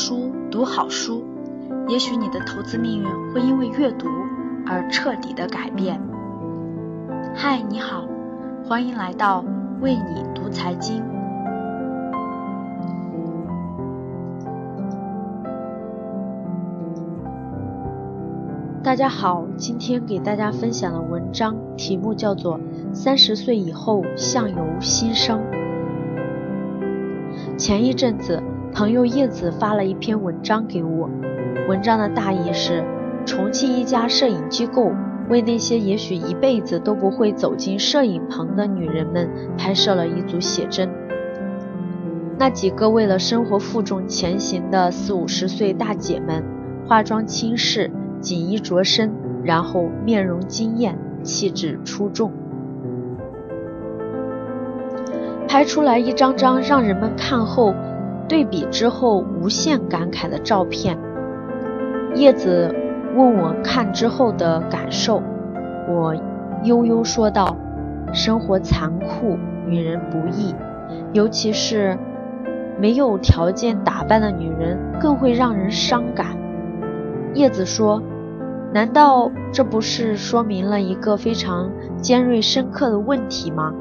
书，读好书，也许你的投资命运会因为阅读而彻底的改变。嗨，你好，欢迎来到为你读财经。大家好，今天给大家分享的文章题目叫做《三十岁以后相由心生》。前一阵子。朋友叶子发了一篇文章给我，文章的大意是：重庆一家摄影机构为那些也许一辈子都不会走进摄影棚的女人们拍摄了一组写真。那几个为了生活负重前行的四五十岁大姐们，化妆轻视，锦衣着身，然后面容惊艳，气质出众，拍出来一张张让人们看后。对比之后无限感慨的照片，叶子问我看之后的感受，我悠悠说道：“生活残酷，女人不易，尤其是没有条件打扮的女人更会让人伤感。”叶子说：“难道这不是说明了一个非常尖锐深刻的问题吗？”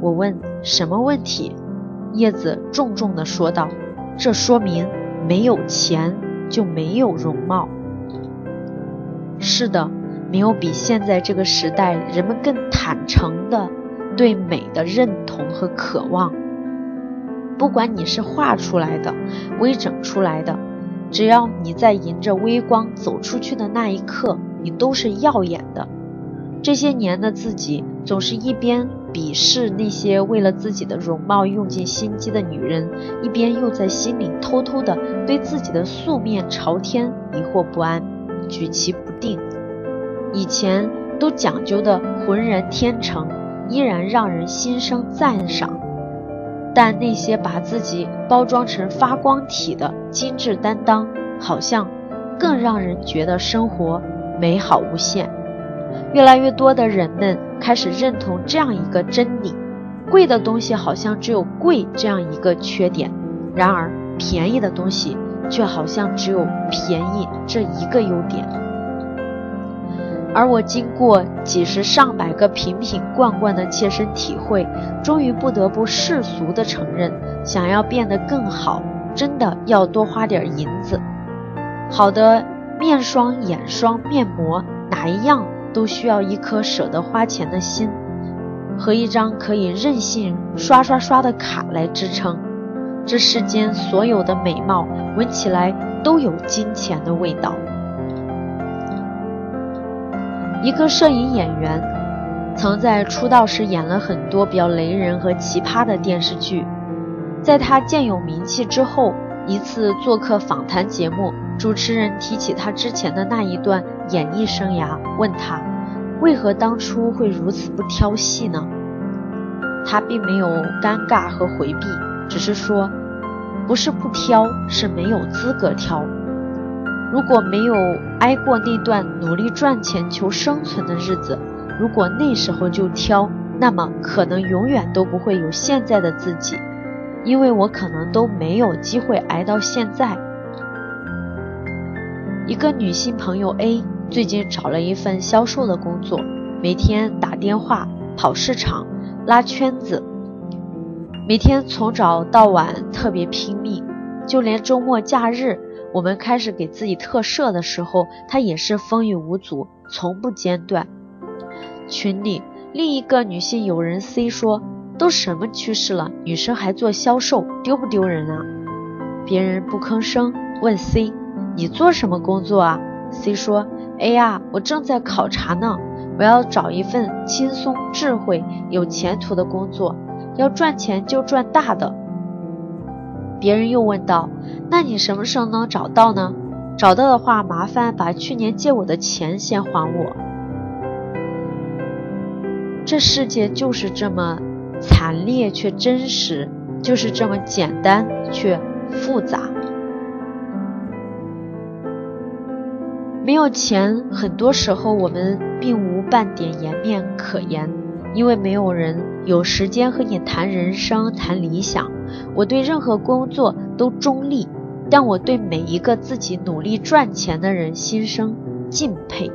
我问：“什么问题？”叶子重重地说道。这说明没有钱就没有容貌。是的，没有比现在这个时代人们更坦诚的对美的认同和渴望。不管你是画出来的、微整出来的，只要你在迎着微光走出去的那一刻，你都是耀眼的。这些年的自己，总是一边。鄙视那些为了自己的容貌用尽心机的女人，一边又在心里偷偷的对自己的素面朝天疑惑不安，举棋不定。以前都讲究的浑然天成，依然让人心生赞赏。但那些把自己包装成发光体的精致担当，好像更让人觉得生活美好无限。越来越多的人们开始认同这样一个真理：贵的东西好像只有贵这样一个缺点，然而便宜的东西却好像只有便宜这一个优点。而我经过几十上百个瓶瓶罐罐的切身体会，终于不得不世俗的承认：想要变得更好，真的要多花点银子。好的面霜、眼霜、面膜，哪一样？都需要一颗舍得花钱的心和一张可以任性刷刷刷的卡来支撑。这世间所有的美貌，闻起来都有金钱的味道。一个摄影演员曾在出道时演了很多比较雷人和奇葩的电视剧，在他渐有名气之后，一次做客访谈节目。主持人提起他之前的那一段演艺生涯，问他为何当初会如此不挑戏呢？他并没有尴尬和回避，只是说，不是不挑，是没有资格挑。如果没有挨过那段努力赚钱求生存的日子，如果那时候就挑，那么可能永远都不会有现在的自己，因为我可能都没有机会挨到现在。一个女性朋友 A 最近找了一份销售的工作，每天打电话、跑市场、拉圈子，每天从早到晚特别拼命。就连周末假日，我们开始给自己特赦的时候，她也是风雨无阻，从不间断。群里另一个女性友人 C 说：“都什么趋势了，女生还做销售，丢不丢人啊？”别人不吭声，问 C。你做什么工作啊？C 说：“哎呀，我正在考察呢，我要找一份轻松、智慧、有前途的工作，要赚钱就赚大的。”别人又问道：“那你什么时候能找到呢？找到的话，麻烦把去年借我的钱先还我。”这世界就是这么惨烈却真实，就是这么简单却复杂。没有钱，很多时候我们并无半点颜面可言，因为没有人有时间和你谈人生、谈理想。我对任何工作都中立，但我对每一个自己努力赚钱的人心生敬佩。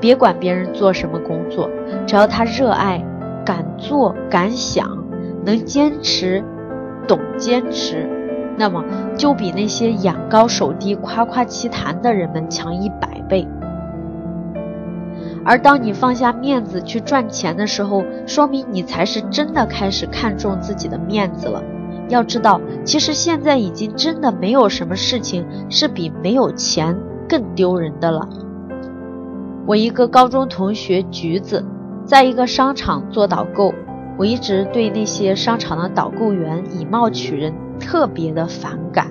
别管别人做什么工作，只要他热爱、敢做、敢想，能坚持、懂坚持，那么就比那些眼高手低、夸夸其谈的人们强一百倍。而当你放下面子去赚钱的时候，说明你才是真的开始看重自己的面子了。要知道，其实现在已经真的没有什么事情是比没有钱更丢人的了。我一个高中同学橘子，在一个商场做导购，我一直对那些商场的导购员以貌取人特别的反感，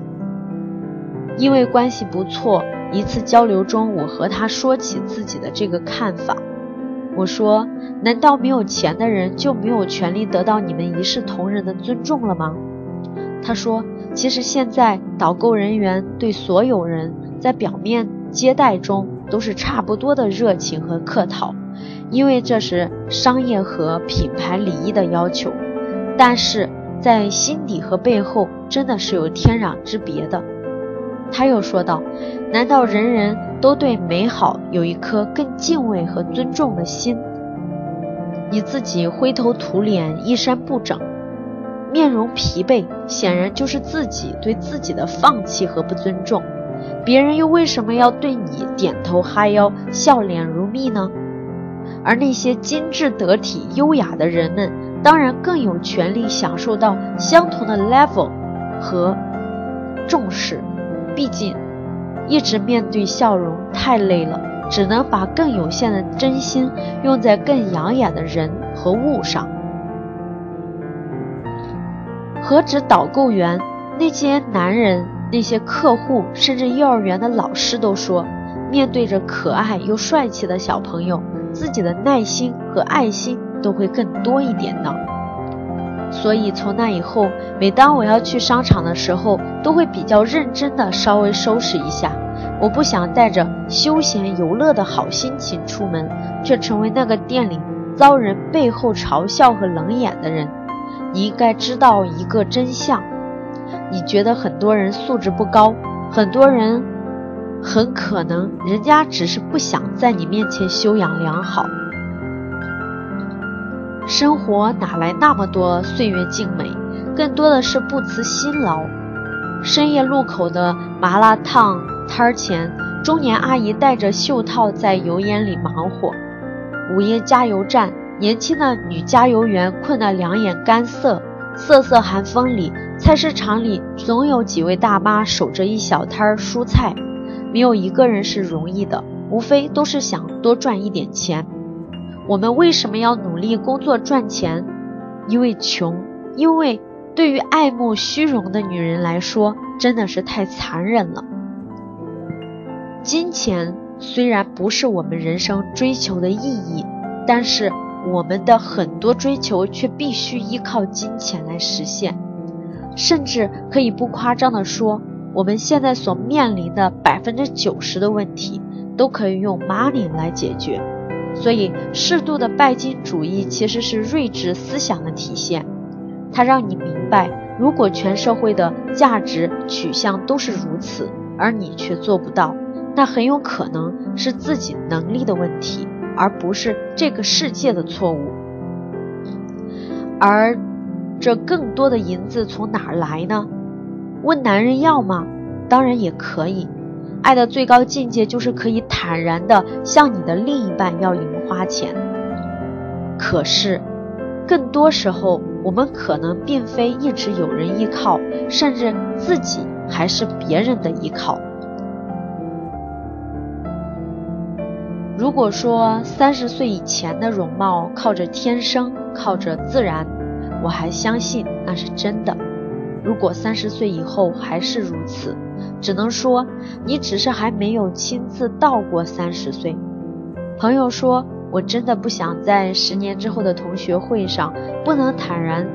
因为关系不错。一次交流中，我和他说起自己的这个看法。我说：“难道没有钱的人就没有权利得到你们一视同仁的尊重了吗？”他说：“其实现在导购人员对所有人在表面接待中都是差不多的热情和客套，因为这是商业和品牌礼仪的要求。但是在心底和背后，真的是有天壤之别的。”他又说道：“难道人人都对美好有一颗更敬畏和尊重的心？你自己灰头土脸、衣衫不整、面容疲惫，显然就是自己对自己的放弃和不尊重。别人又为什么要对你点头哈腰、笑脸如蜜呢？而那些精致得体、优雅的人们，当然更有权利享受到相同的 level 和重视。”毕竟，一直面对笑容太累了，只能把更有限的真心用在更养眼的人和物上。何止导购员，那些男人、那些客户，甚至幼儿园的老师都说，面对着可爱又帅气的小朋友，自己的耐心和爱心都会更多一点呢。所以从那以后，每当我要去商场的时候，都会比较认真的稍微收拾一下。我不想带着休闲游乐的好心情出门，却成为那个店里遭人背后嘲笑和冷眼的人。你应该知道一个真相：你觉得很多人素质不高，很多人很可能人家只是不想在你面前修养良好。生活哪来那么多岁月静美？更多的是不辞辛劳。深夜路口的麻辣烫摊前，中年阿姨戴着袖套在油烟里忙活；午夜加油站，年轻的女加油员困得两眼干涩。瑟瑟寒风里，菜市场里总有几位大妈守着一小摊蔬菜，没有一个人是容易的，无非都是想多赚一点钱。我们为什么要努力工作赚钱？因为穷，因为对于爱慕虚荣的女人来说，真的是太残忍了。金钱虽然不是我们人生追求的意义，但是我们的很多追求却必须依靠金钱来实现。甚至可以不夸张的说，我们现在所面临的百分之九十的问题，都可以用 money 来解决。所以，适度的拜金主义其实是睿智思想的体现。它让你明白，如果全社会的价值取向都是如此，而你却做不到，那很有可能是自己能力的问题，而不是这个世界的错误。而这更多的银子从哪儿来呢？问男人要吗？当然也可以。爱的最高境界就是可以坦然的向你的另一半要零花钱。可是，更多时候我们可能并非一直有人依靠，甚至自己还是别人的依靠。如果说三十岁以前的容貌靠着天生，靠着自然，我还相信那是真的。如果三十岁以后还是如此，只能说你只是还没有亲自到过三十岁。朋友说：“我真的不想在十年之后的同学会上，不能坦然、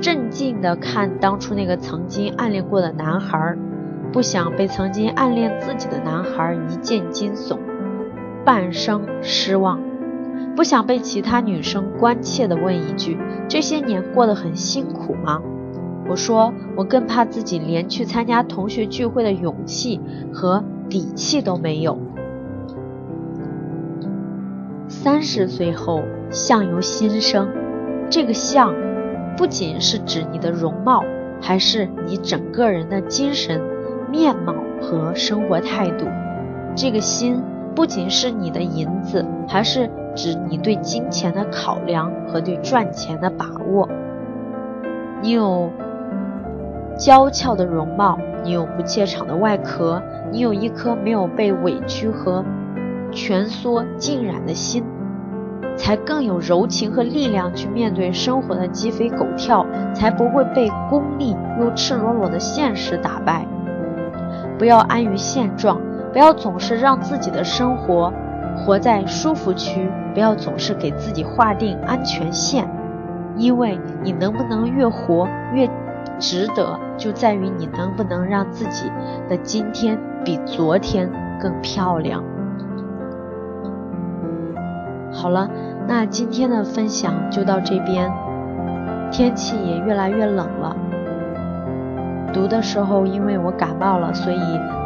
镇静地看当初那个曾经暗恋过的男孩，不想被曾经暗恋自己的男孩一见惊悚，半生失望，不想被其他女生关切地问一句：这些年过得很辛苦吗？”我说我更怕自己连去参加同学聚会的勇气和底气都没有。三十岁后，相由心生。这个相，不仅是指你的容貌，还是你整个人的精神面貌和生活态度。这个心，不仅是你的银子，还是指你对金钱的考量和对赚钱的把握。你有娇俏的容貌，你有不怯场的外壳，你有一颗没有被委屈和蜷缩浸染的心，才更有柔情和力量去面对生活的鸡飞狗跳，才不会被功利又赤裸裸的现实打败。不要安于现状，不要总是让自己的生活活在舒服区，不要总是给自己划定安全线，因为你能不能越活越。值得就在于你能不能让自己的今天比昨天更漂亮。好了，那今天的分享就到这边。天气也越来越冷了，读的时候因为我感冒了，所以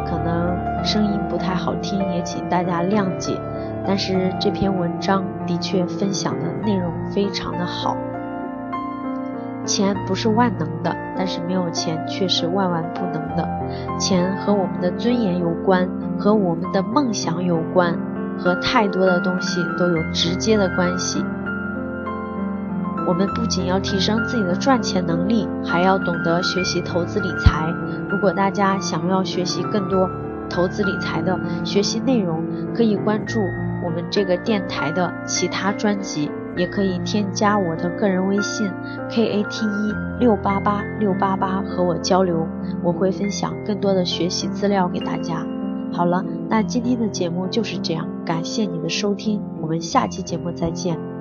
可能声音不太好听，也请大家谅解。但是这篇文章的确分享的内容非常的好。钱不是万能的，但是没有钱却是万万不能的。钱和我们的尊严有关，和我们的梦想有关，和太多的东西都有直接的关系。我们不仅要提升自己的赚钱能力，还要懂得学习投资理财。如果大家想要学习更多投资理财的学习内容，可以关注我们这个电台的其他专辑。也可以添加我的个人微信 k a t 一六八八六八八和我交流，我会分享更多的学习资料给大家。好了，那今天的节目就是这样，感谢你的收听，我们下期节目再见。